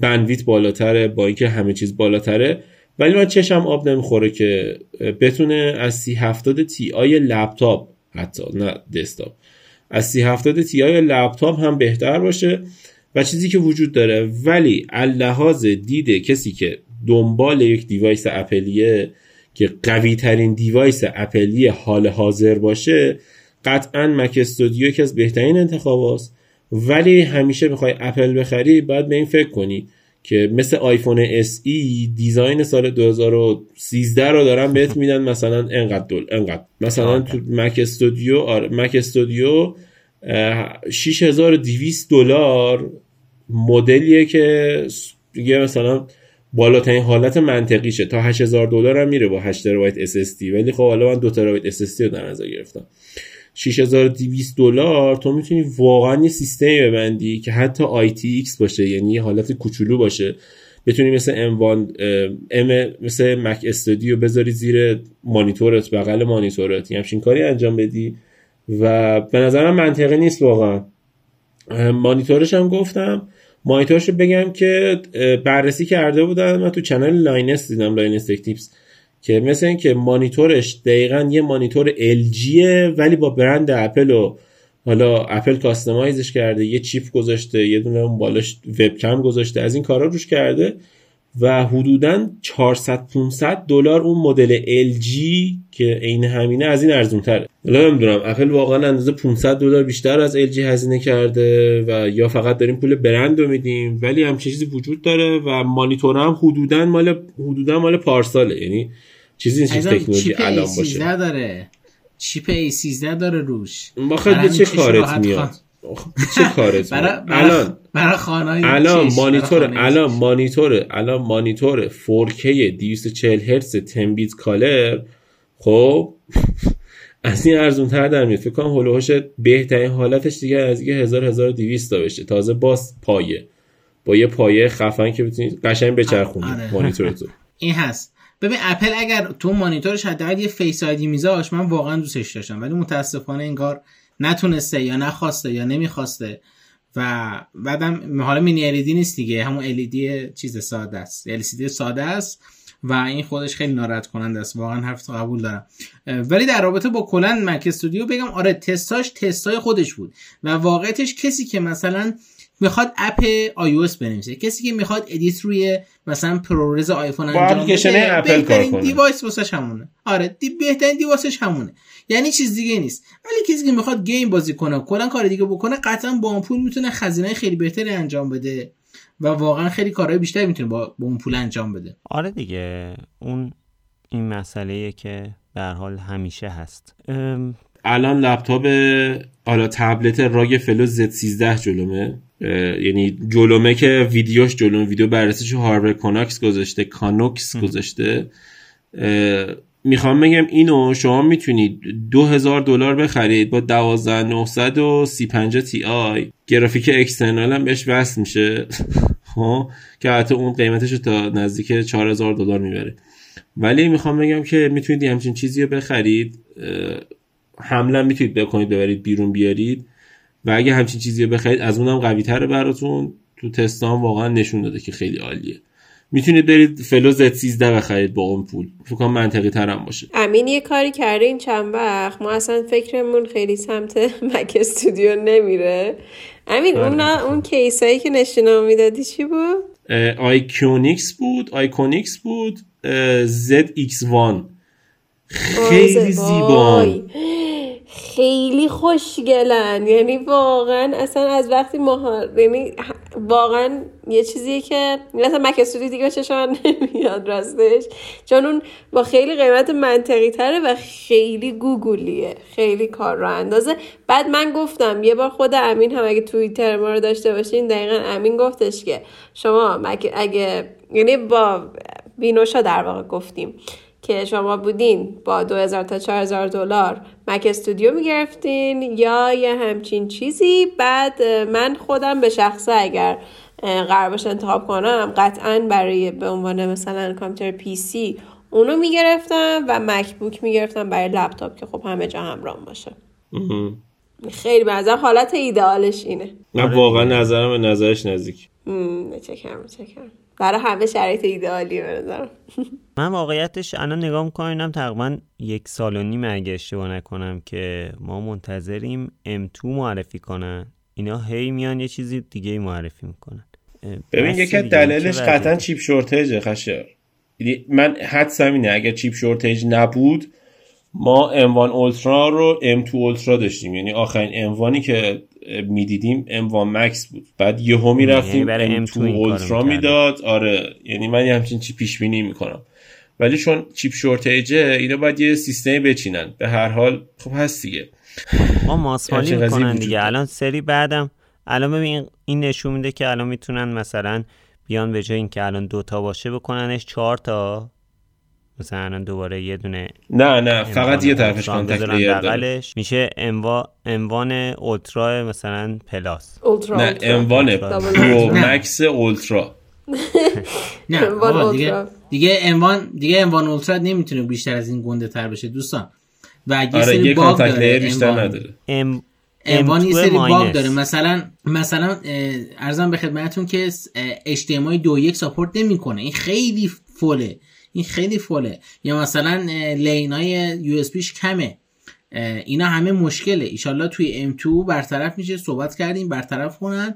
bandwidth بالاتره با اینکه همه چیز بالاتره ولی من چشمم آب نمی‌خوره که بتونه از سی هفتاد Ti لپتاپ حتی نه دسکتاپ از سی هفتاد Ti لپتاپ هم بهتر باشه و چیزی که وجود داره. ولی از لحاظ دیده کسی که دنبال یک device اپلیه که قوی ترین device اپلی حال حاضر باشه قطعا Mac Studio یکی از بهترین انتخاب ولی همیشه بخوای اپل بخری باید به این فکر کنی که مثل آیفون SE design سال 2013 رو دارن بهت میدن مثلا انقدر دلار انقدر. مثلا تو Mac Studio آره Mac Studio 6200 دلار مدلیه که دیگه مثلا بالاترین حالت منطقیشه. تا 8000 دلار هم میره با 8 ترابایت SSD ولی خب حالا من 2 ترابایت SSD رو در نظر گرفتم. 6200 دلار تو می‌تونی واقعا یه سیستمی ببندی که حتی ITX باشه یعنی یه حالت کوچولو باشه. بتونی مثل M1 ام مثل مک استودیو بذاری زیر مانیتورت بغل مانیتورت. یه همچین کاری انجام بدی. و به نظرم منطقی نیست واقعا. مانیتورش هم گفتم. مانیتورش بگم که بررسی کرده بودم من تو channel Linus دیدم Linus Tips که مثل این که مانیتورش دقیقا یه مانیتور LGه ولی با برند اپل و حالا اپل customize ش کرده یه chip گذاشته یه دونه اون بالاش وبکم گذاشته از این کارا روش کرده و حدودا 400 500 دلار اون مدل LG که عین همینه از این ارزون تره حالا نمی‌دونم اپل واقعا اندازه 500 دلار بیشتر از LG هزینه کرده و یا فقط داریم پول برند رو میدیم ولی هم چیزی وجود داره و مانیتور هم حدودا مال حدودا مال پارساله. یعنی چیزی نیست تکنولوژی الان باشه. داره. chip A13 داره روش. به چه کارت میاد؟ چه کارت الان الان مانیتور الان مانیتور الان مانیتور 4K 240 هرتز 10 bit color خب؟ از این ارزون تر در میاد. فکر کنم هلوهاش بهترین حالتش دیگه از دیگه 1000 1200 تا بشه تازه باز پایه. با یه پایه خفن که بتونید قشنگ بچرخونی آره. مانیتورتو این هست. ببین اپل اگر تو مانیتورش حداقل یه Face ID میذاشت من واقعا دوستش داشتم. ولی متاسفانه انگار نتونسته یا نخواسته یا نمی‌خواسته. و بعدم حالا mini LED نیست دیگه همون LED چیز ساده است. LED ساده است و این خودش خیلی ناراحت کننده است. واقعا حرف قبول دارم. ولی در رابطه با کلا Mac Studio بگم آره تستاش تستای خودش بود. و واقعیتش کسی که مثلا می‌خواد app آی بنویسه. کسی که می‌خواد edit روی مثلا ProRes آیفون انجام بده اپل کار کنه. device واسش همونه. آره دی بهترین device ش همونه. یعنی چیز دیگه نیست. ولی کسی که می‌خواد game بازی کنه کلا کار دیگه بکنه قطعا با اون پول می‌تونه هزینه خیلی بهتری انجام بده و واقعا خیلی کارهای بیشتری می‌تونه با, با اون پول انجام بده. آره دیگه. اون این مسئله که در حال همیشه هست. الان لپتاپ حالا تبلت ROG Flow Z13 جلومه. یعنی جلومه که ویدیوش جلومه ویدیو بررسیش Hardware Canucks گذاشته Canucks گذاشته. می‌خوام بگم اینو شما می‌تونید دو هزار دلار بخرید با دوازده نهصد و سی پنجا Ti گرافیک external هم بهش وصل میشه. ها که حتی اون قیمتش تا نزدیک چهار هزار دلار می‌بره. ولی می‌خوام بگم که می‌تونید همچین چیزی رو بخرید. حمله می‌تونید بکنید ببرید بیرون بیارید. و اگه همچین چیزی رو بخرید از اونم قوی تره براتون. تو تستام واقعا نشون داده که خیلی عالیه. می‌تونید برید فلو زد 13 بخرید با اون پول. فکر کنم منطقی ترم باشه. امین یه کاری کرده این چند وقت. ما اصلا فکرمون خیلی سمت مک استودیو نمیره. امین اون آره. اون کیسایی که نشونه می‌دادی چی بود؟ IQUNIX بود. IQUNIX بود. ZX-1. خیلی زیبا. خیلی خوشگلن. یعنی واقعا اصلا از وقتی ما یعنی واقعا یه چیزیه که مثلا Mac Studio دیگه چشم نمیاد راستش. چون اون با خیلی قیمت منطقی تره و خیلی گوگولیه خیلی کار راه‌اندازه. بعد من گفتم یه بار خود امین هم اگه توییتر ما رو داشته باشین دقیقا امین گفتش که شما اگه یعنی با وینوشا در واقع گفتیم. که شما بودین با 2000 تا 4000 دلار مک استودیو می‌گرفتین یا یه همچین چیزی؟ بعد من خودم به شخصه اگر قرار باشه انتخاب کنم قطعا برای به عنوان مثلا کامپیوتر پی سی اونو می‌گرفتم و مک بوک می‌گرفتم برای لپتاپ که خب همه جا همراه باشه. خیلی به حالت ایدئالش اینه. من واقعا نظرم به نظرش نزدیک. چکرم چکرم. برای همه شرایط ایدئالی به نظرم. من واقعیتش الان نگاه می‌کنم تقریبا یک سال و نیم اگه اشتباه نکنم که ما منتظریم M2 معرفی کنن. اینا هی میان یه چیزی دیگه معرفی می‌کنن. ببین یکی دلیلش قطعا چیپ شورتیجه خشر یعنی من حدسم اینه اگر چیپ شورتیج نبود ما M1 اولترا رو M2 اولترا داشتیم. یعنی آخرین M1ی که می‌دیدیم M1 Max بود. بعد یهو می‌رفتیم یعنی M2 اولترا می‌داد. آره یعنی من همچین چی پیش بینی می‌کنم. ولی چون چیپ شورتیجه اینا باید یه سیستمی بچینن. به هر حال خب هست دیگه. ما ماسمالی می‌کنن دیگه. الان سری بعدم الان ببین این نشون میده که الان می‌تونن مثلا بیان به جای اینکه الان دوتا باشه بکننش چهار تا. مثلا الان دوباره یه دونه نه نه فقط یه طرفش connect میشه M1 M1 Ultra مثلا plus. Ultra. نه M1 Pro Max Ultra. نه دیگه دیگه M1 دیگه M1 Ultra نمی‌تونه بیشتر از این گنده تر بشه دوستان. و اگه آره سری باگ داره بیشتر نداره. ام M1 یه M2 سری باگ. داره. مثلا مثلا عرضم به خدمتتون که HDMI 2.1 ساپورت نمی‌کنه. این خیلی فوله. این خیلی فوله. یا مثلا lane های USB کمه. اه، اینا همه مشکله. ایشالله توی M2 برطرف میشه صحبت کردیم برطرف کنن.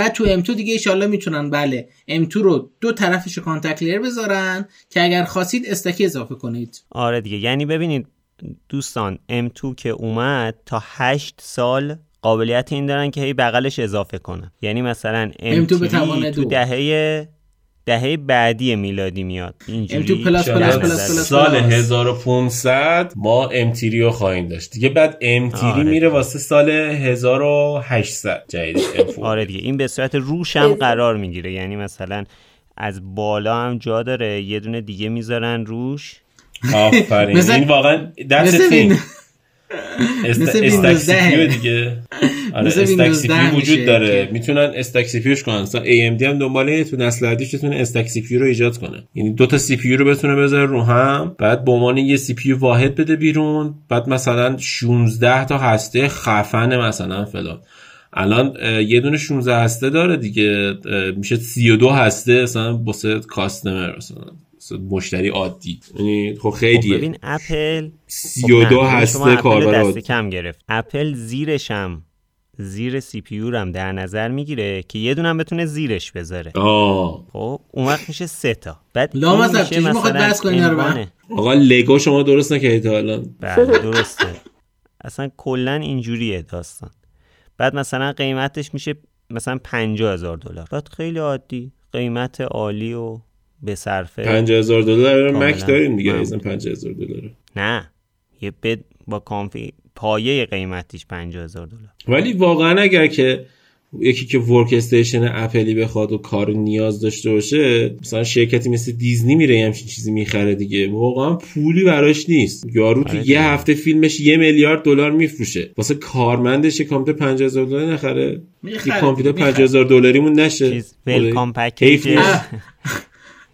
بعد تو M2 دیگه ایشالله می‌تونن بله. M2 رو دو طرفش رو contact layer بذارن که اگر خواستید stack ی اضافه کنید. آره دیگه. یعنی ببینید دوستان M2 که اومد تا 8 سال قابلیت این دارن که هی بغلش اضافه کنن یعنی مثلا M2 به توان M3 تو دو. دهه دهه بعدی میلادی میاد. اینجوری M2 پلاس در پلاس نظر پلاس پلاس. سال 1500 ما امتیری رو خواهیم داشت. دیگه بعد امتیری آره. میره واسه سال 1800 جدید M4 آره دیگه. این به صورت روش هم قرار می‌گیره. یعنی مثلا از بالا هم جا داره یه دونه دیگه می‌ذارن روش. آفرین. این واقعا that's مثل است... مثل stack ویندوز CPU 10. دیگه. آره مثل stack ویندوز C 10 PU وجود داره. که- می‌تونن stack CPU ش کنن. مثلا AMD هم دنبال اینه تو نسل بعدیش بتونه stack CPU رو ایجاد کنه. یعنی دو تا CPU رو بتونه بذاره رو هم بعد به عنوان یه CPU واحد بده بیرون بعد مثلا 16 تا هسته خفن مثلا فلان. الان یه دونه 16 هسته داره دیگه میشه 32 هسته مثلا واسه customer مثلا. مشتری عادی. یعنی خب خب خیلیه ببین اپل خب 32 نه، هسته شما اپل کاربر دست کم گرفت. اپل زیرش هم زیر CPU هم در نظر می‌گیره که یه دونه هم بتونه زیرش بذاره. آه. خب اون وقت میشه سه تا. بعد لامصب، میشه چجوری می‌خواد مثلا بحث کنی رو. آقا لگو شما درست نکردید تا الان. بله درسته. اصلا کلا اینجوریه داستان. بعد مثلا قیمتش میشه مثلا 50 هزار دلار. بعد خیلی عادی. قیمت عالی و به صرفه 50000 دلار. مک داریم دیگه. ایزن 50000 دلار نه یه بد با config پایه قیمتیش 50 هزار دلار ولی واقعا اگر که یکی که workstation اپلی بخواد و کار نیاز داشته باشه مثلا شرکتی مثل دیزنی میره یه همچین چیزی می‌خره دیگه واقعا پولی براش نیست یارو تو آره یه. هفته فیلمش یه میلیارد دلار میفروشه واسه کارمندش یه کامپیوتر 50000 دلار نخره یه کامپیوتر می‌خره. 50000 دلاریمون نشه چیز خدایی. welcome حیف پکیج نیست.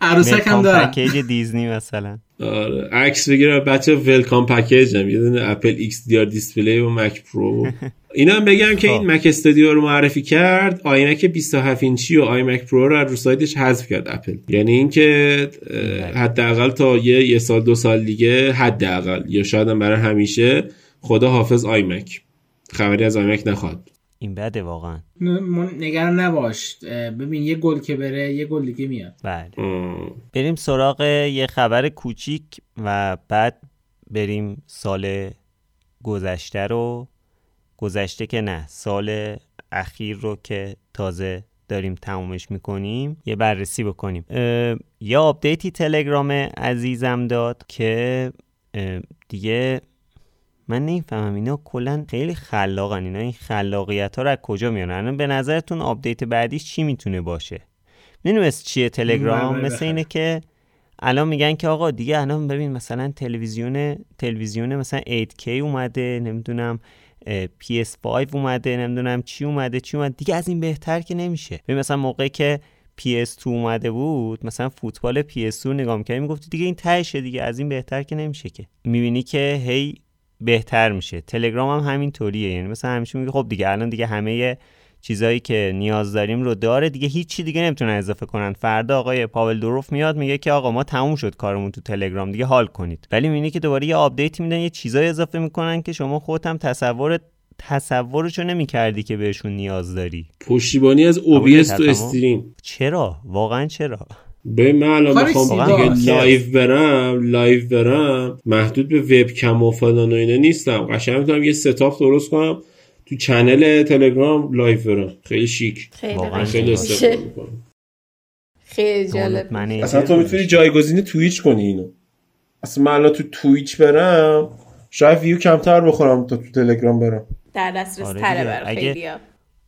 عروسک هم دارم package دیزنی مثلا. آره. عکس بگیرم بچه welcome package هم. یه دونه اپل XDR display و Mac Pro اینا هم بگم که این خب. Mac Studio رو معرفی کرد. iMac 27 اینچی و iMac Pro رو از رو سایدش حذف کرد اپل یعنی اینکه اه، حداقل تا یه یه سال دو سال دیگه حداقل. یا شاید هم برای همیشه خداحافظ iMac خبری از iMac نخواد. این بده واقعا. من- نگران نباش. ببین یه گل که بره یه گل دیگه میاد. بله. ام. بریم سراغ یه خبر کوچیک و بعد بریم سال گذشته رو. گذشته که نه سال اخیر رو که تازه داریم تمومش می‌کنیم یه بررسی بکنیم. یه آپدیتی تلگرام عزیزم داد که دیگه من نمی‌فهمم اینا کلا خیلی خلاقن. اینا این خلاقیت ها رو از کجا میارن الان به نظرتون آپدیت بعدیش چی می‌تونه باشه؟ می‌دونست چیه تلگرام؟ بله، مثل بخره. اینه که الان میگن که آقا دیگه الان ببین مثلا تلویزیون تلویزیون مثلا 8K اومده نمی‌دونم اه، PS5 اومده نمی‌دونم چی اومده چی اومده. دیگه از این بهتر که نمیشه. ببین مثلا موقعی که PS2 اومده بود مثلا فوتبال PS2 رو نگاه می‌کردی می‌گفتی دیگه این تهشه دیگه از این بهتر که نمیشه که. می‌بینی که هی بهتر میشه. تلگرام هم همین طوریه یعنی مثلا همیشه میگه خب دیگه الان دیگه همه چیزایی که نیاز داریم رو داره. دیگه هیچی دیگه نمی‌تونن اضافه کنن. فردا آقای پاول دوروف میاد میگه که آقا ما تموم شد کارمون تو تلگرام دیگه حال کنید. ولی می‌بینی که دوباره یه آپدیت میدن یه چیزایی اضافه می‌کنن که شما خودت هم تصور تصورشو نمی‌کردی که بهشون نیاز داری. پشتیبانی از OBS تو stream. چرا؟ واقعا چرا؟ به من الان بخوام دیگه live برم live برم محدود به وب کم و فلان و اینا نیستم. قشنگ می‌تونم یه setup درست کنم تو channel تلگرام live برم. خیلی شیک. خیلی خیلی استفاده خیلی جالب. اصلا تو می‌تونی جایگزین Twitch کنی اینو. اصلا من الان تو Twitch برم شاید ویو کمتر بخورم تا تو تلگرام برم. در دسترس آره تره خیلی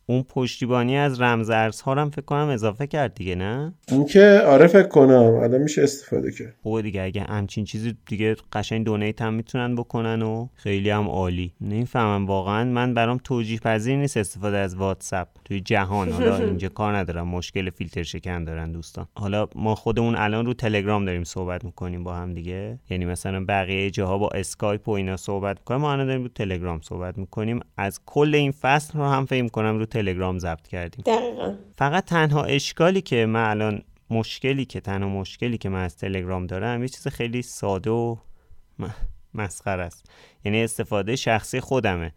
اون پشتیبانی از رمزارزها هم فکر کنم اضافه کرد دیگه نه؟ اون که آره فکر کنم الان میشه استفاده کرد. خوبه دیگه اگه همچین چیزی دیگه قشنگ donate هم می‌تونن بکنن و خیلی هم عالی. نمی‌فهمم واقعا من برام توجیه پذیر نیست استفاده از واتساپ توی جهان. حالا اینجا کار ندارم مشکل فیلتر شکن دارن دوستان. حالا ما خودمون الان رو تلگرام داریم صحبت می‌کنیم با هم دیگه. یعنی مثلا بقیه جاها با اسکایپ و اینا صحبت می‌کنیم ما الان داریم رو تلگرام صحبت می‌کنیم. از کل این فصل رو هم فکر کنم رو تلگرام ضبط کردیم. دقیقا. فقط تنها اشکالی که من الان مشکلی که تنها مشکلی که من از تلگرام دارم یه چیز خیلی ساده و مسخره است. یعنی استفاده شخصی خودمه.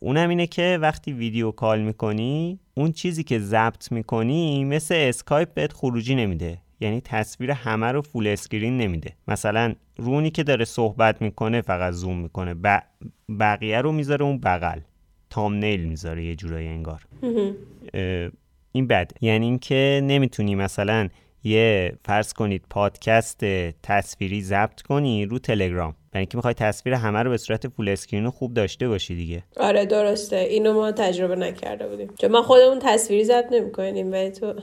اونم اینه که وقتی video call می‌کنی اون چیزی که ضبط می‌کنی مثل اسکایپ بهت خروجی نمیده. یعنی تصویر همه رو full screen نمیده. مثلا رو اونی که داره صحبت می‌کنه فقط زوم می‌کنه. بقیه رو می‌ذاره اون بغل. thumbnail می‌ذاره یه جورایی انگار. این بد. یعنی اینکه نمی‌تونی مثلا یه فرض کنید پادکست تصویری ضبط کنی رو تلگرام. یعنی که می‌خوای تصویر همه رو به صورت full screen خوب داشته باشی دیگه. آره درسته. اینو ما تجربه نکرده بودیم. چون ما خودمون تصویری ضبط نمی‌کنیم ولی تو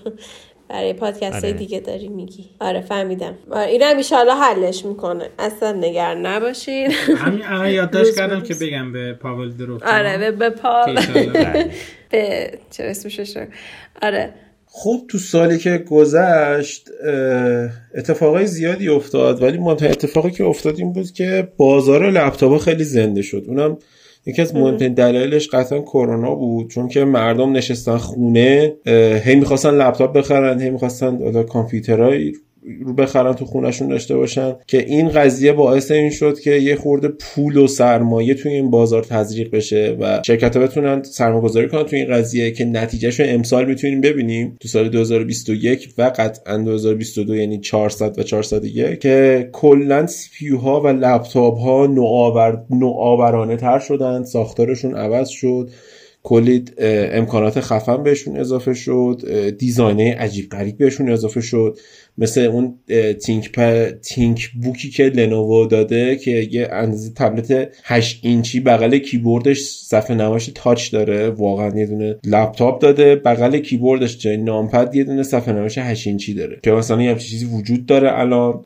برای پادکست های آره. دیگه داری میگی. آره فهمیدم. آره این هم ایشالا حلش می‌کنه. اصلا نگران نباشین. همین الان یادداشت کردم که بگم به پاول دروف آره به, به پا به چه اسمش آره. خب تو سالی که گذشت اتفاقای زیادی افتاد ولی مهمترین اتفاقی که افتاد این بود که بازار لپتاپ خیلی زنده شد. اونم یکی از مهمترین دلایلش قطعا کرونا بود چون که مردم نشستن خونه هی می‌خواستن لپتاپ بخرن هی می‌خواستن کامپیوترهای رو بخرن تو خونشون داشته باشن که این قضیه باعث این شد که یه خورده پول و سرمایه توی این بازار تزریق بشه و شرکت ها بتونن سرمایه گذاری کنن توی این قضیه که نتیجهش رو امسال می‌تونیم ببینیم تو سال 2021 و قطعا 2022 یعنی 400 و 401 که کلا سی ها و لپتاپ ها نوآور نوآورانه تر شدن ساختارشون عوض شد کلی امکانات خفن بهشون اضافه شد design های عجیب غریب بهشون اضافه شد. مثل اون ThinkPad، ThinkBook ی که لنوو داده که یه اندازه تبلت 8 اینچی بغل کیبوردش صفحه نمایش touch داره. واقعا یه دونه لپتاپ داده بغل کیبوردش جای numpad یه دونه صفحه نمایش 8 اینچی داره. که مثلا یه چیزی وجود داره الان.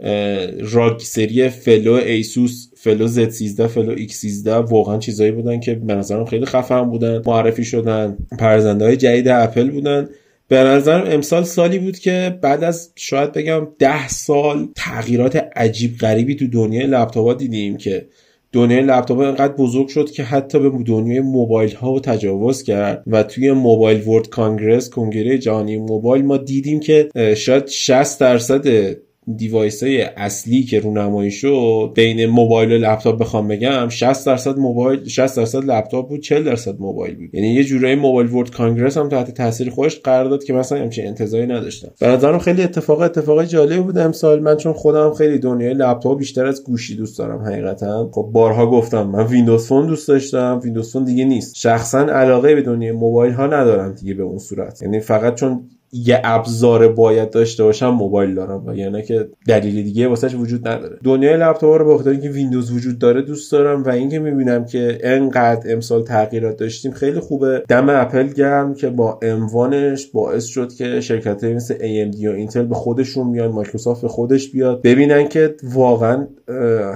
ROG سری Flow ایسوس Flow Z13 Flow X13 واقعا چیزایی بودن که به نظرم خیلی خفن بودن معرفی شدن. پردازنده های جدید اپل بودن. به نظرم امسال سالی بود که بعد از شاید بگم ده سال تغییرات عجیب غریبی تو دنیای لپتاپ دیدیم که دنیای لپتاپ انقدر بزرگ شد که حتی به دنیای موبایل ها تجاوز کرد و توی Mobile World Congress کنگره جهانی موبایل ما دیدیم که شاید 60 درصد device های اصلی که رونمایی شد بین موبایل و لپتاپ بخوام بگم 60 درصد موبایل 60 درصد لپتاپ بود 40 درصد موبایل بود. یعنی یه جورایی Mobile World Congress هم تحت تاثیر خودش قرار داد که مثلا همچین انتظاری نداشتم. به نظرم خیلی اتفاق اتفاق جالب بود امسال. من چون خودم خیلی دنیای لپتاپ بیشتر از گوشی دوست دارم حقیقتا. خب بارها گفتم من Windows Phone دوست داشتم. Windows Phone دیگه نیست. شخصا علاقه به دنیای موبایل ها ندارم دیگه به اون صورت. یعنی فقط چون یه ابزار باید داشته باشم موبایل دارم و یعنی که دلیل دیگه واسش وجود نداره. دنیای لپتاپ رو بخاطر اینکه ویندوز وجود داره دوست دارم و اینکه می‌بینم که انقدر امسال تغییرات داشتیم خیلی خوبه. دم اپل گرم که با M1 ش باعث شد که شرکت مثل AMD و اینتل به خودشون میان مایکروسافت به خودش بیاد ببینن که واقعا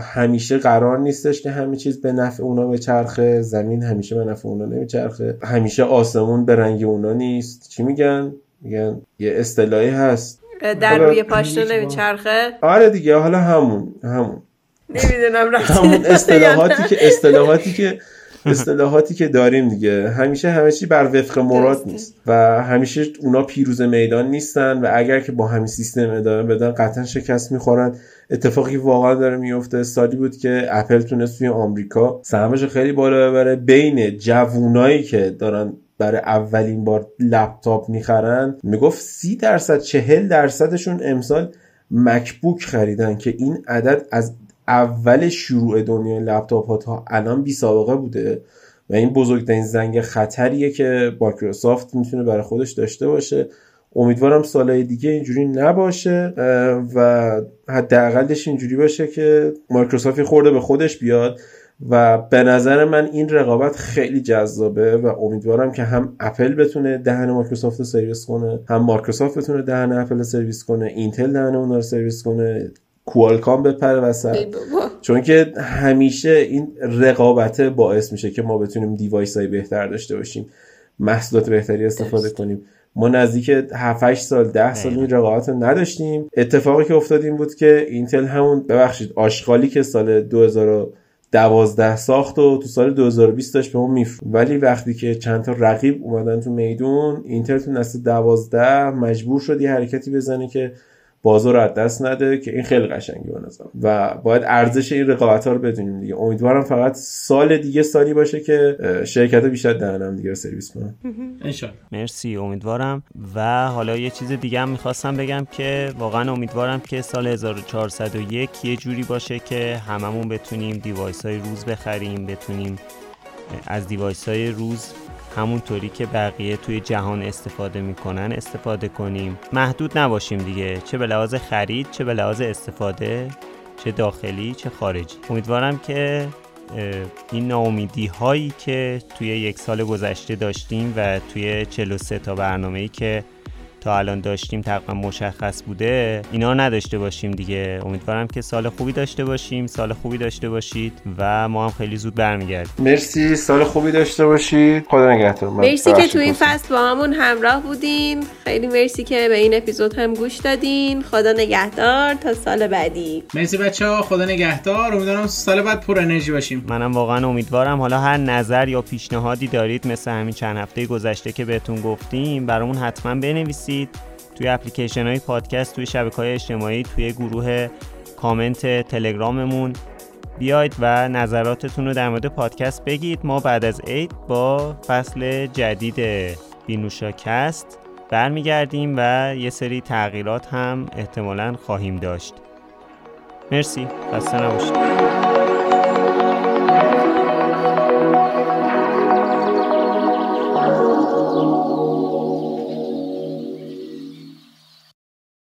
همیشه قرار نیستش که همه چیز به نفع اونا به چرخه زمین همیشه به نفع اونا نمیچرخه همیشه آسمون به رنگ اونا نیست. چی میگن؟ میگن یه اصطلاحی هست. در روی پاشنه نمیچرخه؟ آره دیگه حالا همون همون. نمی‌دونم همون اصطلاحاتی که اصطلاحاتی که اصطلاحاتی که داریم دیگه. همیشه همه چی بر وفق مراد نیست. و همیشه اونا پیروز میدان نیستن و اگر که با همین سیستم ادامه بدن قطعا شکست می‌خورن. اتفاقی واقعا داره میفته سالی بود که اپل تونست توی آمریکا سهمش خیلی بالا ببره. بین جوونایی که دارن برای اولین بار لپتاپ می‌خرن. می‌گفت سی درصد چهل درصدشون امسال مکبوک خریدن که این عدد از اول شروع دنیای لپتاپ ها تا الان بی سابقه بوده. و این بزرگترین زنگ خطریه که مایکروسافت می‌تونه برای خودش داشته باشه. امیدوارم سالهای دیگه اینجوری نباشه و حداقلش اینجوری باشه که مایکروسافت خورده به خودش بیاد. و به نظر من این رقابت خیلی جذابه و امیدوارم که هم اپل بتونه دهن مایکروسافت سرویس کنه هم مایکروسافت بتونه دهن اپل سرویس کنه اینتل دهن اون رو سرویس کنه کوالکام بپره وسط. چون که همیشه این رقابت باعث میشه که ما بتونیم device های بهتر داشته باشیم محصولات بهتری استفاده کنیم. ما نزدیک 7 سال 10 سال این رقابت رو نداشتیم. اتفاقی که افتاد این بود که اینتل همون ببخشید آشغالی که سال 2012 ساخت و تو سال 2020 داشت به اون میف ولی وقتی که چند تا رقیب اومدن تو میدون اینتل تو نسل 12 مجبور شد یه حرکتی بزنه که بازار رو از دست نده که این خیلی قشنگی به نظر و باید ارزش این رقابت ها رو بدونیم دیگه. امیدوارم فقط سال دیگه سالی باشه که شرکت بیشتر دهن همدیگه رو سرویس کنن. مرسی امیدوارم. و حالا یه چیز دیگه هم می‌خواستم بگم که واقعا امیدوارم که سال 1401 یه جوری باشه که هممون بتونیم device های روز بخریم بتونیم از device های روز همونطوری که بقیه توی جهان استفاده می‌کنن استفاده کنیم. محدود نباشیم دیگه. چه به لحاظ خرید چه به لحاظ استفاده چه داخلی چه خارجی. امیدوارم که این ناامیدی هایی که توی یک سال گذشته داشتیم و توی 43 تا برنامه ای که تا الان داشتیم تقریبا مشخص بوده اینا نداشته باشیم دیگه. امیدوارم که سال خوبی داشته باشیم سال خوبی داشته باشید و ما هم خیلی زود برمیگردیم. مرسی سال خوبی داشته باشید. خدا نگهدار. مرسی که تو این فصل با همون همراه بودین. خیلی مرسی که به این اپیزود هم گوش دادین. خدا نگهدار. تا سال بعدی. مرسی بچه ها خدا نگهدار. امیدوارم سال بعد پر انرژی باشیم. منم واقعا امیدوارم. حالا هر نظر یا پیشنهادی دارید مثل همین چند هفته گذشته که بهتون گفتیم برامون حتما بنویسید. توی اپلیکیشن های پادکست توی شبکه های اجتماعی توی گروه کامنت تلگراممون بیاید و نظراتتون رو در مورد پادکست بگید. ما بعد از عید با فصل جدید بینوشاکست برمیگردیم و یه سری تغییرات هم احتمالا خواهیم داشت. مرسی. خسته نباشید.